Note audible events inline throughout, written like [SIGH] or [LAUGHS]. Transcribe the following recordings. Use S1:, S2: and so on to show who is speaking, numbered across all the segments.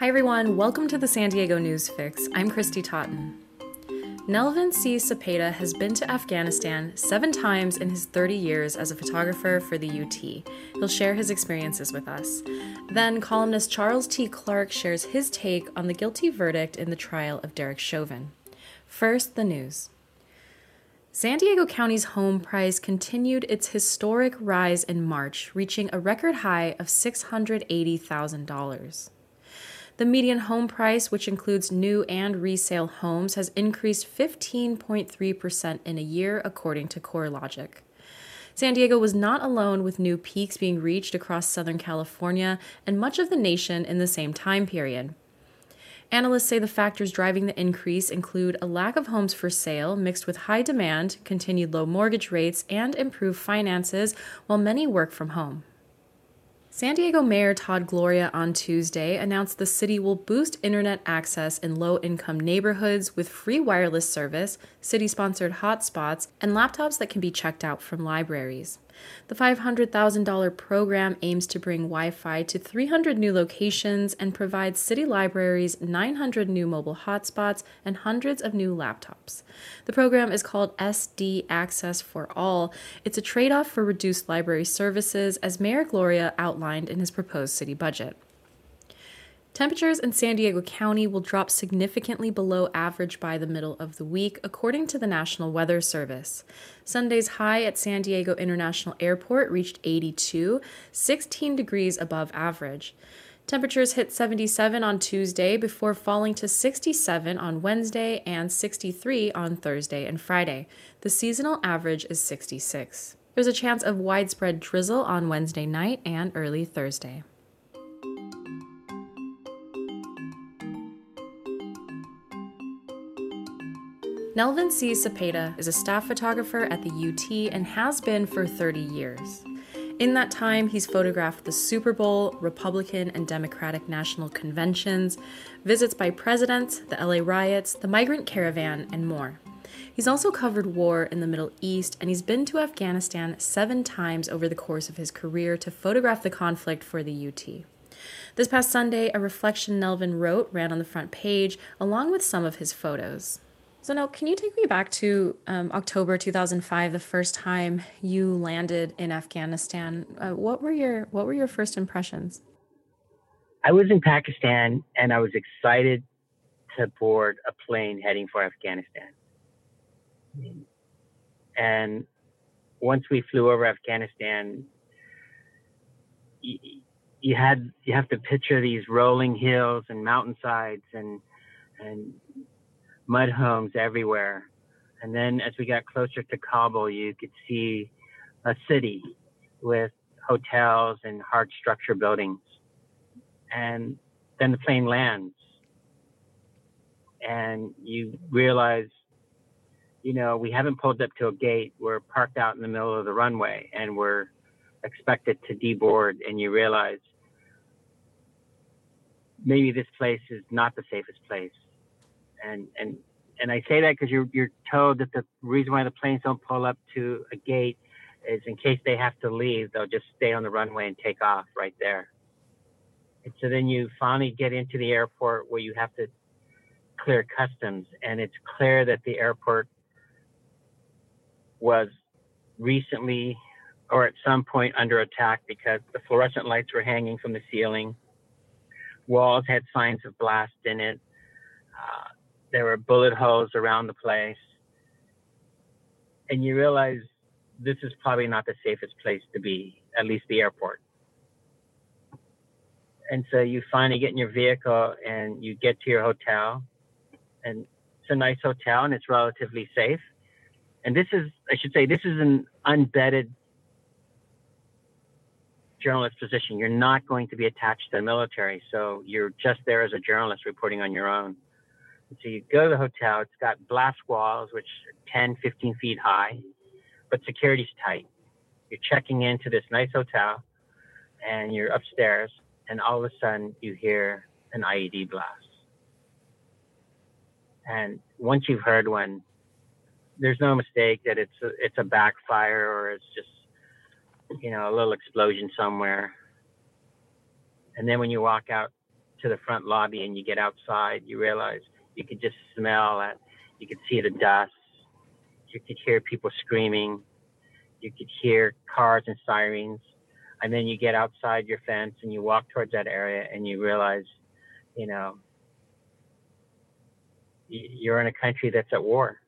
S1: Hi, everyone. Welcome to the San Diego News Fix. I'm Kristy Totten. Nelvin C. Cepeda has been to Afghanistan seven times in his 30 years as a photographer for the UT. He'll share his experiences with us. Then, columnist Charles T. Clark shares his take on the guilty verdict in the trial of Derek Chauvin. First, the news. San Diego County's home price continued its historic rise in March, reaching a record high of $680,000. The median home price, which includes new and resale homes, has increased 15.3% in a year, according to CoreLogic. San Diego was not alone with new peaks being reached across Southern California and much of the nation in the same time period. Analysts say the factors driving the increase include a lack of homes for sale mixed with high demand, continued low mortgage rates, and improved finances while many work from home. San Diego Mayor Todd Gloria on Tuesday announced the city will boost internet access in low income neighborhoods with free wireless service, city sponsored hotspots, and laptops that can be checked out from libraries. The $500,000 program aims to bring Wi Fi to 300 new locations and provides city libraries 900 new mobile hotspots and hundreds of new laptops. The program is called SD Access for All. It's a trade off for reduced library services, as Mayor Gloria outlined in his proposed city budget. Temperatures in San Diego County will drop significantly below average by the middle of the week, according to the National Weather Service. Sunday's high at San Diego International Airport reached 82, 16 degrees above average. Temperatures hit 77 on Tuesday before falling to 67 on Wednesday and 63 on Thursday and Friday. The seasonal average is 66. There's a chance of widespread drizzle on Wednesday night and early Thursday. Nelvin C. Cepeda is a staff photographer at the UT and has been for 30 years. In that time, he's photographed the Super Bowl, Republican and Democratic national conventions, visits by presidents, the LA riots, the migrant caravan, and more. He's also covered war in the Middle East, and he's been to Afghanistan seven times over the course of his career to photograph the conflict for the UT. This past Sunday, a reflection Nelvin wrote ran on the front page, along with some of his photos. So now, can you take me back to um, October 2005, the first time you landed in Afghanistan? Uh, what were your What were your first impressions?
S2: I was in Pakistan, and I was excited to board a plane heading for Afghanistan. And once we flew over Afghanistan, you, you had you have to picture these rolling hills and mountainsides and and mud homes everywhere. And then as we got closer to Kabul, you could see a city with hotels and hard structure buildings. And then the plane lands. And you realize, you know, we haven't pulled up to a gate. We're parked out in the middle of the runway and we're expected to deboard. And you realize maybe this place is not the safest place and and and I say that because you're you're told that the reason why the planes don't pull up to a gate is in case they have to leave, they'll just stay on the runway and take off right there. And so then you finally get into the airport where you have to clear customs, and it's clear that the airport was recently or at some point under attack because the fluorescent lights were hanging from the ceiling. Walls had signs of blast in it. Uh, there were bullet holes around the place. And you realize this is probably not the safest place to be, at least the airport. And so you finally get in your vehicle and you get to your hotel. And it's a nice hotel and it's relatively safe. And this is, I should say, this is an unvetted journalist position. You're not going to be attached to the military. So you're just there as a journalist reporting on your own. So you go to the hotel, it's got blast walls, which are 10, 15 feet high, but security's tight. You're checking into this nice hotel and you're upstairs, and all of a sudden you hear an IED blast. And once you've heard one, there's no mistake that it's a, it's a backfire or it's just you know a little explosion somewhere. And then when you walk out to the front lobby and you get outside, you realize you could just smell it. You could see the dust. You could hear people screaming. You could hear cars and sirens. And then you get outside your fence and you walk towards that area and you realize, you know, you're in a country that's at war.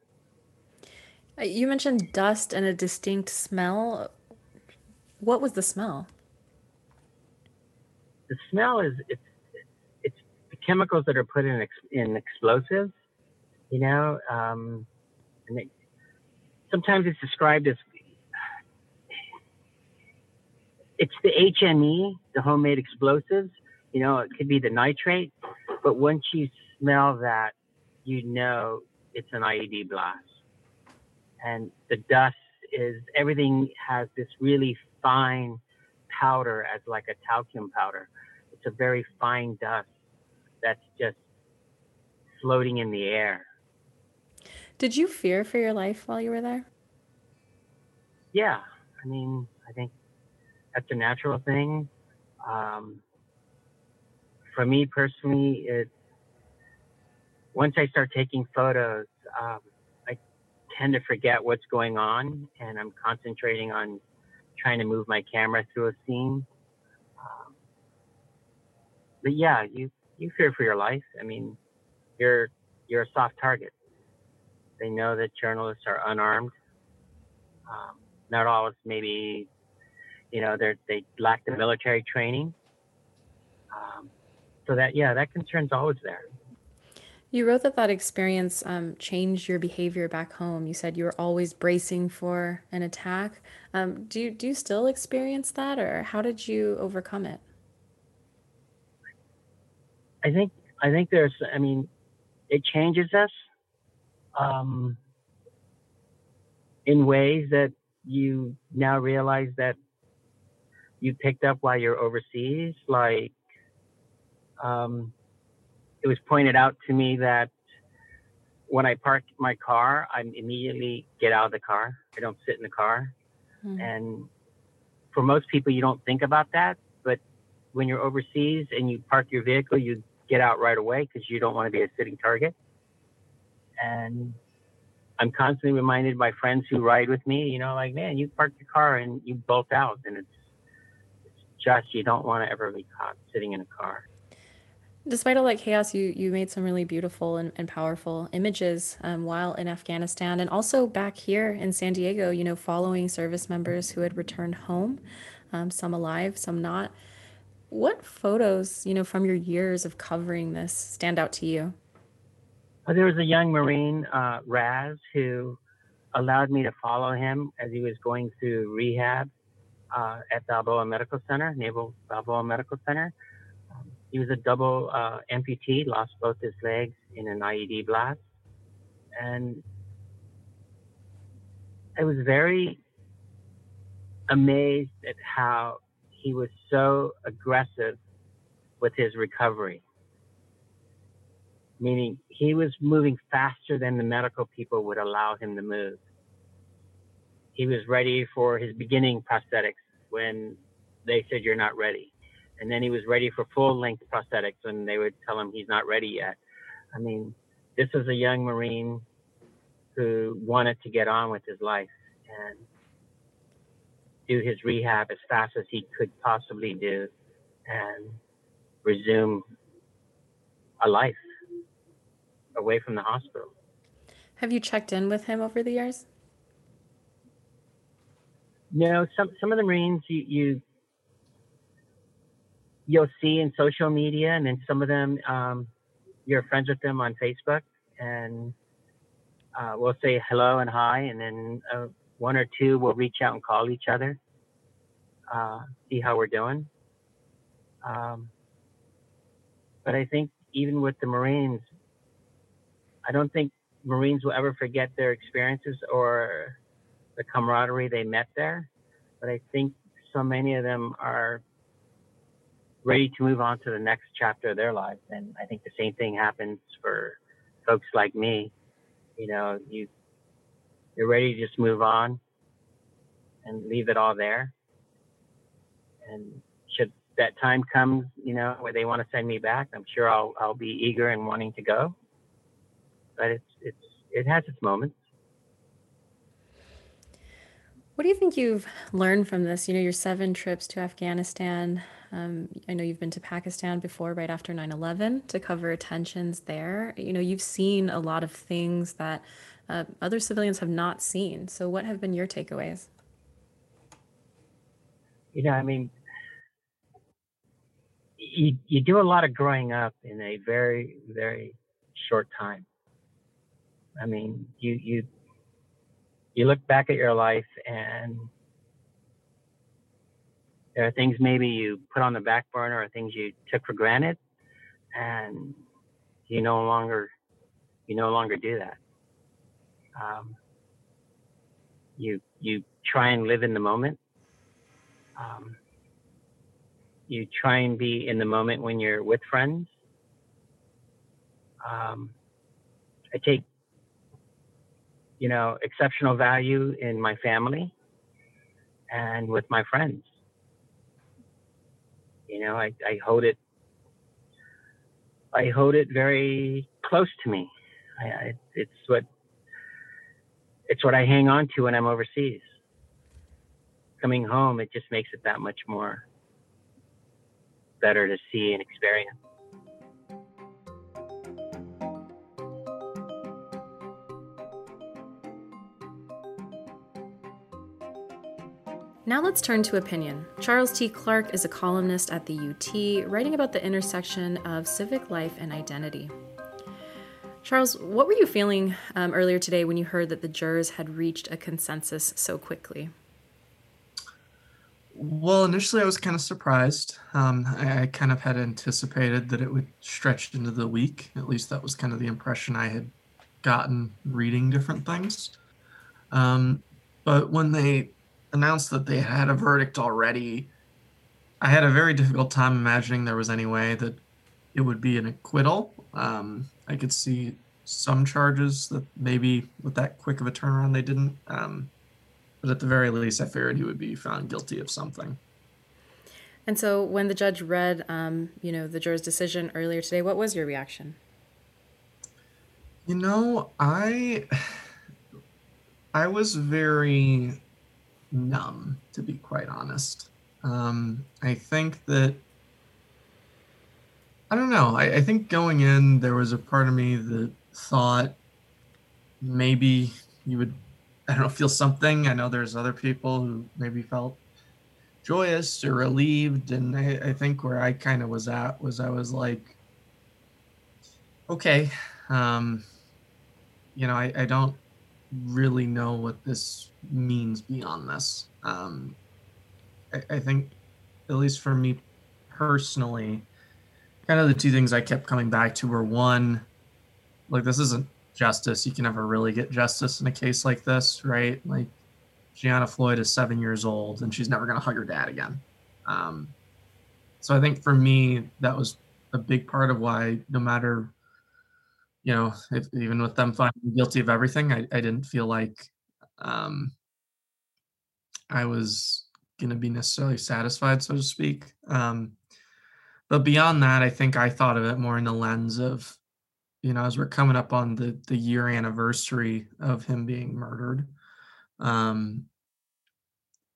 S1: Uh, you mentioned dust and a distinct smell. What was the smell?
S2: The smell is it's chemicals that are put in in explosives. You know, um, and sometimes it's described as it's the HME, the homemade explosives. You know, it could be the nitrate, but once you smell that, you know it's an IED blast. And the dust is everything has this really fine powder as like a talcum powder. It's a very fine dust that's just floating in the air.
S1: Did you fear for your life while you were there?
S2: Yeah, I mean, I think that's a natural thing. Um, for me personally, it once I start taking photos, um, I tend to forget what's going on, and I'm concentrating on trying to move my camera through a scene. Um, but yeah, you you fear for your life. I mean, you're you're a soft target. They know that journalists are unarmed. Um, not always, maybe, you know, they they lack the military training. Um, so that yeah, that concern's always there.
S1: You wrote that that experience um, changed your behavior back home. You said you were always bracing for an attack. Um, do you do you still experience that, or how did you overcome it?
S2: I think I think there's. I mean, it changes us um, in ways that you now realize that you picked up while you're overseas, like. Um, it was pointed out to me that when I park my car, I immediately get out of the car. I don't sit in the car. Mm. And for most people, you don't think about that. But when you're overseas and you park your vehicle, you get out right away because you don't want to be a sitting target. And I'm constantly reminded by friends who ride with me, you know, like, man, you park your car and you bolt out. And it's, it's just, you don't want to ever be caught sitting in a car.
S1: Despite all that chaos, you you made some really beautiful and, and powerful images um, while in Afghanistan, and also back here in San Diego. You know, following service members who had returned home, um, some alive, some not. What photos, you know, from your years of covering this, stand out to you?
S2: Well, there was a young Marine, uh, Raz, who allowed me to follow him as he was going through rehab uh, at Balboa Medical Center, Naval Balboa Medical Center he was a double uh, amputee, lost both his legs in an IED blast. And I was very amazed at how he was so aggressive with his recovery. Meaning he was moving faster than the medical people would allow him to move. He was ready for his beginning prosthetics when they said, You're not ready and then he was ready for full length prosthetics when they would tell him he's not ready yet. I mean, this is a young Marine who wanted to get on with his life and do his rehab as fast as he could possibly do and resume a life away from the hospital.
S1: Have you checked in with him over the years?
S2: No, some some of the Marines you, you you'll see in social media, and then some of them um, you're friends with them on Facebook, and uh, we'll say hello and hi, and then uh, one or two will reach out and call each other, uh, see how we're doing. Um, but I think even with the Marines, I don't think Marines will ever forget their experiences or the camaraderie they met there. But I think so many of them are ready to move on to the next chapter of their lives. And I think the same thing happens for folks like me. You know, you you're ready to just move on and leave it all there. And should that time comes, you know, where they want to send me back, I'm sure I'll I'll be eager and wanting to go. But it's it's it has its moments.
S1: What do you think you've learned from this? You know, your seven trips to Afghanistan. Um, I know you've been to Pakistan before, right after 9 11, to cover tensions there. You know, you've seen a lot of things that uh, other civilians have not seen. So, what have been your takeaways?
S2: You know, I mean, you, you do a lot of growing up in a very, very short time. I mean, you, you, you look back at your life and there are things maybe you put on the back burner or things you took for granted and you no longer, you no longer do that. Um, you, you try and live in the moment. Um, you try and be in the moment when you're with friends. Um, I take, you know, exceptional value in my family and with my friends. You know, I, I hold it, I hold it very close to me. I, I, it's what, it's what I hang on to when I'm overseas. Coming home, it just makes it that much more better to see and experience.
S1: Now let's turn to opinion. Charles T. Clark is a columnist at the UT, writing about the intersection of civic life and identity. Charles, what were you feeling um, earlier today when you heard that the jurors had reached a consensus so quickly?
S3: Well, initially I was kind of surprised. Um, I, I, kind of had anticipated that it would stretch into the week. At least that was kind of the impression I had gotten reading different things. Um, but when they announced that they had a verdict already, I had a very difficult time imagining there was any way that it would be an acquittal. Um, I could see some charges that maybe with that quick of a turnaround they didn't. Um, but at the very least, I figured he would be found guilty of something.
S1: And so, when the judge read, um, you know, the juror's decision earlier today, what was your reaction?
S3: You know, I, I was very numb, to be quite honest. Um, I think that I don't know. I, I, think going in, there was a part of me that thought maybe you would I don't know, feel something. I know there's other people who maybe felt joyous or relieved. And I, I think where I kind of was at was I was like, okay, um, you know, I, I don't really know what this means beyond this. Um, I, I think, at least for me personally, kind of the two things I kept coming back to were one, like this isn't justice. You can never really get justice in a case like this, right? Like Gianna Floyd is seven years old and she's never going to hug her dad again. Um, so I think for me, that was a big part of why, no matter, you know, if, even with them finding guilty of everything, I, I didn't feel like um, I was going to be necessarily satisfied, so to speak. Um, but beyond that, I think I thought of it more in the lens of you know, as we're coming up on the the year anniversary of him being murdered, um,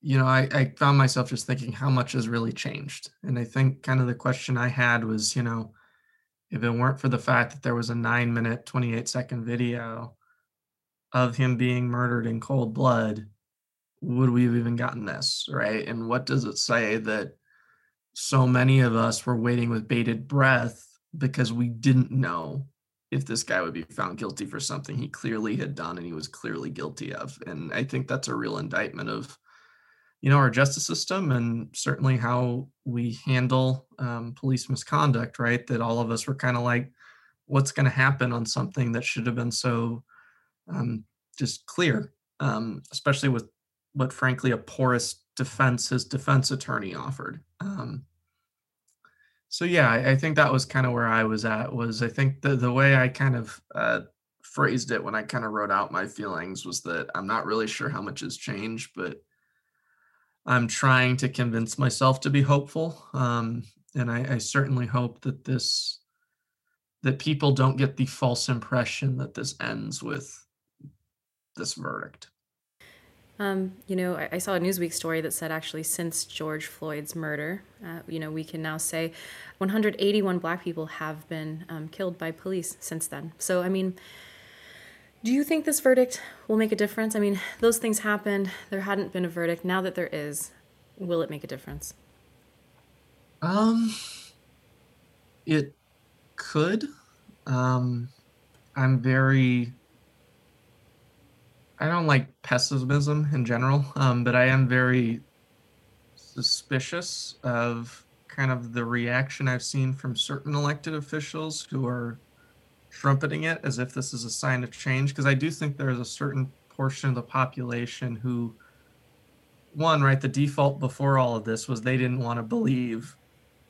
S3: you know, I, I found myself just thinking how much has really changed. And I think kind of the question I had was, you know, if it weren't for the fact that there was a nine minute, 28 second video of him being murdered in cold blood, would we have even gotten this? Right. And what does it say that so many of us were waiting with bated breath because we didn't know if this guy would be found guilty for something he clearly had done and he was clearly guilty of. And I think that's a real indictment of, you know, our justice system and certainly how we handle um, police misconduct, right? That all of us were kind of like, what's going to happen on something that should have been so um, just clear, um, especially with what, frankly, a porous defense his defense attorney offered. Um, so yeah, I, I think that was kind of where I was at. Was I think the the way I kind of uh, phrased it when I kind of wrote out my feelings was that I'm not really sure how much has changed, but I'm trying to convince myself to be hopeful. Um, and I, I certainly hope that this that people don't get the false impression that this ends with this verdict.
S1: Um, you know, I, I, saw a Newsweek story that said actually since George Floyd's murder, uh, you know, we can now say 181 black people have been um, killed by police since then. So, I mean, do you think this verdict will make a difference? I mean, those things happened. There hadn't been a verdict. Now that there is, will it make a difference?
S3: Um, it could. Um, I'm very. I don't like pessimism in general, um, but I am very suspicious of kind of the reaction I've seen from certain elected officials who are trumpeting it as if this is a sign of change. Because I do think there is a certain portion of the population who, one, right, the default before all of this was they didn't want to believe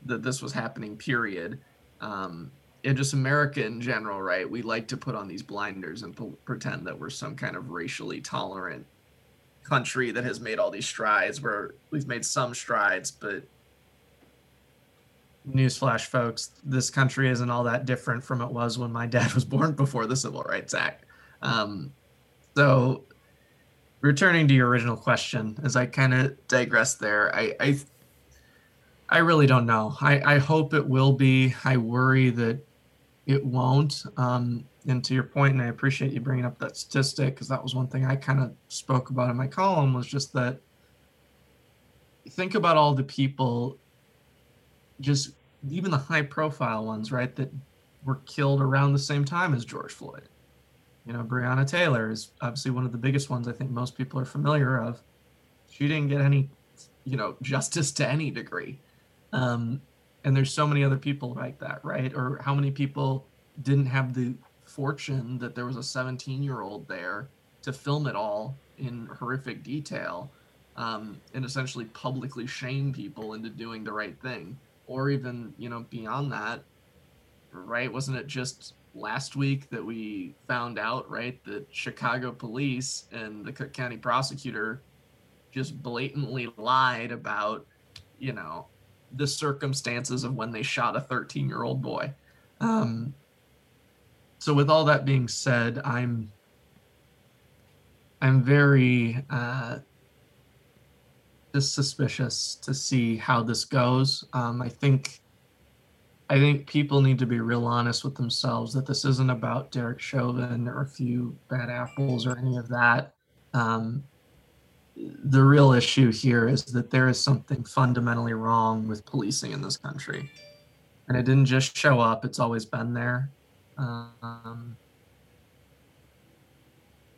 S3: that this was happening, period. Um, and just America in general, right? We like to put on these blinders and p- pretend that we're some kind of racially tolerant country that has made all these strides where we've made some strides, but newsflash, folks, this country isn't all that different from it was when my [LAUGHS] dad was born before the Civil Rights Act. Um, so, returning to your original question, as I kind of digress there, I, I I really don't know. I, I hope it will be. I worry that it won't. Um, and to your point, and I appreciate you bringing up that statistic because that was one thing I kind of spoke about in my column was just that think about all the people, just even the high profile ones, right, that were killed around the same time as George Floyd. You know, Breonna Taylor is obviously one of the biggest ones I think most people are familiar of. She didn't get any, you know, [LAUGHS] justice to any degree. Um, and there's so many other people like that, right? Or how many people didn't have the fortune that there was a 17 year old there to film it all in horrific detail um, and essentially publicly shame people into doing the right thing or even you know beyond that right wasn't it just last week that we found out right that chicago police and the cook county prosecutor just blatantly lied about you know the circumstances of when they shot a 13 year old boy. Um, so with all that being said, I'm I'm very uh, just suspicious to see how this goes. Um, I think I think people need to be real honest with themselves that this isn't about Derek Chauvin or a few bad apples or any of that. Um, the real issue here is that there is something fundamentally wrong with policing in this country. And it didn't just show up, it's always been there. Um,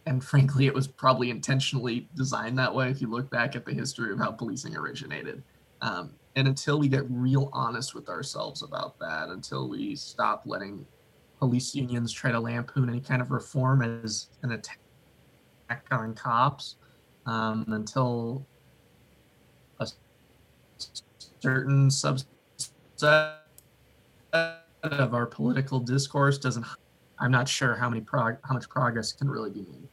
S3: and frankly, it was probably intentionally designed that way if you look back at the history of how policing originated. Um, and until we get real honest with ourselves about that, until we stop letting police unions try to lampoon any kind of reform as an attack on cops, um, until a certain subset of our political discourse doesn't. I'm not sure how many prog- how much progress can really be made.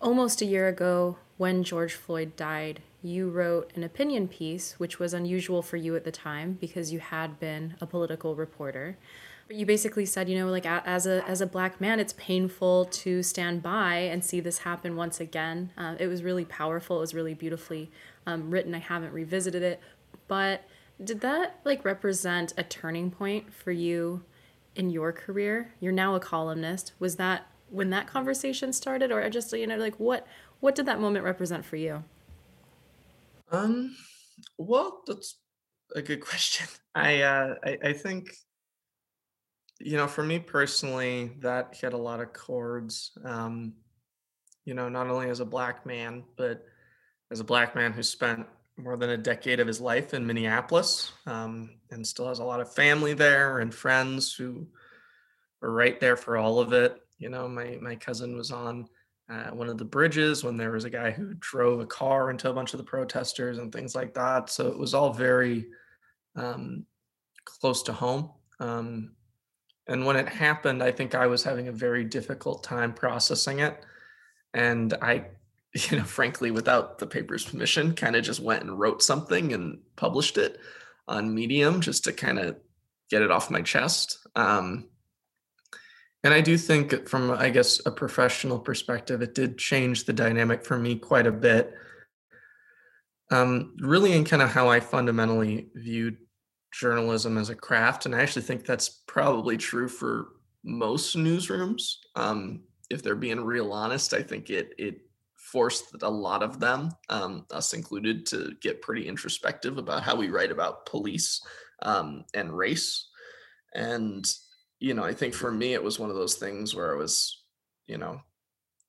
S1: Almost a year ago, when George Floyd died, you wrote an opinion piece, which was unusual for you at the time because you had been a political reporter. But you basically said, you know, like as a as a black man, it's painful to stand by and see this happen once again. Uh, it was really powerful. It was really beautifully um, written. I haven't revisited it, but did that like represent a turning point for you in your career? You're now a columnist. Was that when that conversation started, or just you know, like what what did that moment represent for you?
S3: Um, well, that's a good [LAUGHS] question. I uh, I, I think you know, for me personally, that hit a lot of chords. Um, you know, not only as a black man, but as a black man who spent more than a decade of his life in Minneapolis um, and still has a lot of family there and friends who were right there for all of it. You know, my my cousin was on uh, one of the bridges when there was a guy who drove a car into a bunch of the protesters and things like that. So it was all very um, close to home. Um, and when it happened, I think I was having a very difficult time processing it. And I, [LAUGHS] you know, frankly, without the paper's permission, kind of just went and wrote something and published it on Medium just to kind of get it off my chest. Um, and I do think, from I guess a professional perspective, it did change the dynamic for me quite a bit. Um, really, in kind of how I fundamentally viewed journalism as a craft, and I actually think that's probably true for most newsrooms. Um, if they're being real honest, I think it it forced a lot of them, um, us included, to get pretty introspective about how we write about police um, and race. And you know, I think for me, it was one of those things where I was, you know,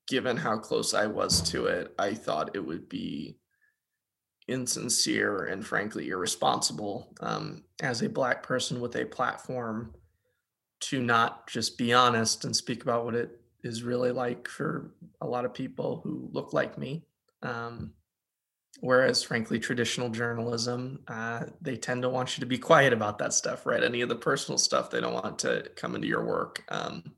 S3: given how close I was to it, I thought it would be insincere and frankly irresponsible um, as a black person with a platform to not just be honest and speak about what it is really like for a lot of people who look like me. Um, whereas, frankly, traditional journalism, uh, they tend to want you to be quiet about that stuff, right? Any of the personal stuff, they don't want to come into your work. Um,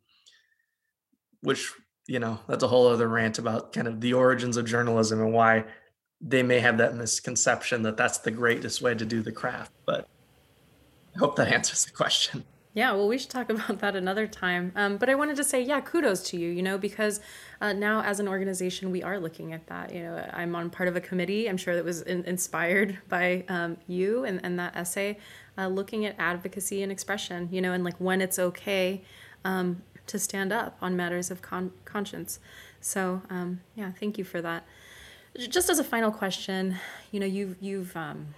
S3: which, you know, that's a whole other rant about kind of the origins of journalism and why they may have that misconception that that's the greatest way to do the craft. But I hope that answers the question.
S1: Yeah, well, we should talk [LAUGHS] about that another time. Um, but I wanted to say, yeah, kudos to you, you know, because uh, now as an organization, we are looking at that. You know, I'm on part of a committee, I'm sure that was in- inspired [LAUGHS] by um, you and, and that essay, uh, looking at advocacy and expression, you know, and like when it's okay um, to stand up on matters of con- conscience. So, um, yeah, thank you for that. Just as a final question, you know, you've, you've, um,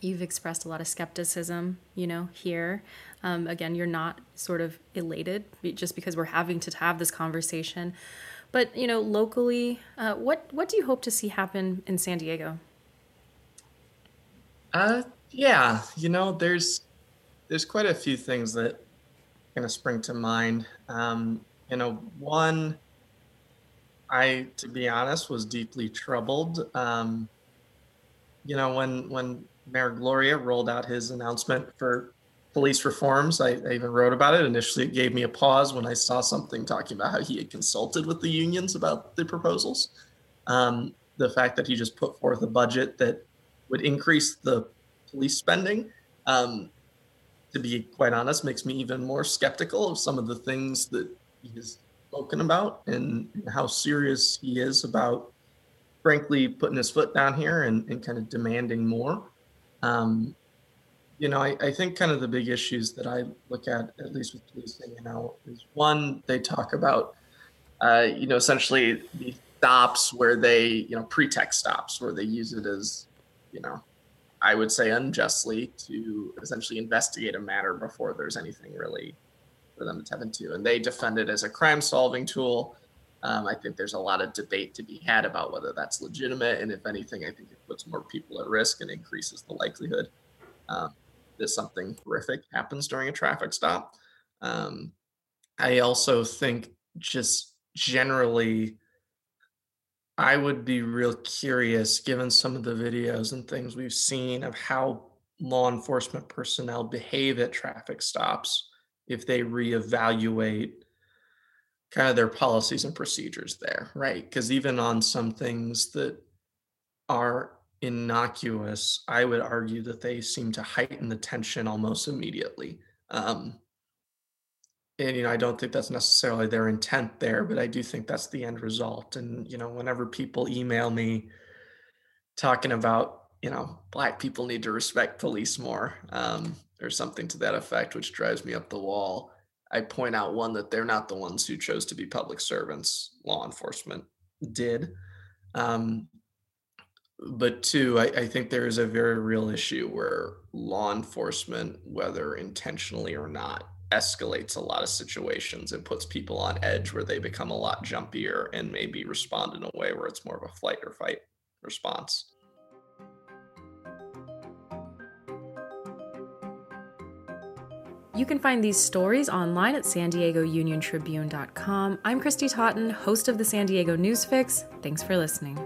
S1: you've expressed a lot of skepticism, you know, here. Um, again, you're not sort of elated just because we're having to have this conversation. But you know, locally, uh, what what do you hope to see happen in San Diego?
S3: Uh, yeah, you know, there's there's quite a few things that kind of spring to mind. Um, you know, one, I, to be honest, was deeply troubled. Um, you know, when when Mayor Gloria rolled out his announcement for police reforms. I, I, even wrote about it. Initially, it gave me a pause when I saw something talking about how he had consulted with the unions about the proposals. Um, the fact that he just put forth a budget that would increase the police spending, um, to be quite honest, makes me even more skeptical of some of the things that he has spoken about and how serious he is about, frankly, putting his foot down here and, and kind of demanding more. Um, you know, I, I think kind of the big issues that I look at, at least with policing, you know, is one, they talk about, uh, you know, essentially the stops where they, you know, pretext stops where they use it as, you know, I would say unjustly to essentially investigate a matter before there's anything really for them to tap into. And they defend it as a crime solving tool. Um, I think there's a lot of debate to be had about whether that's legitimate. And if anything, I think it puts more people at risk and increases the likelihood um, that something horrific happens during a traffic stop. Um, I also think just generally, I would be real curious, given some of the videos and things we've seen of how law enforcement personnel behave at traffic stops, if they reevaluate kind of their policies and procedures there, right? Because even on some things that are innocuous, I would argue that they seem to heighten the tension almost immediately. Um, and you know, I don't think that's necessarily their intent there, but I do think that's the end result. And you know, whenever people email me talking about, you know, black people need to respect police more, um, or something to that effect, which drives me up the wall. I point out one that they're not the ones who chose to be public servants. Law enforcement did. Um, but two, I, I, think there is a very real issue where law enforcement, whether intentionally or not, escalates a lot of situations and puts people on edge where they become a lot jumpier and maybe respond in a way where it's more of a flight or fight response.
S1: You can find these stories online at san diego union tribune.com. I'm Kristy Totten, host of the San Diego Newsfix. Thanks for listening.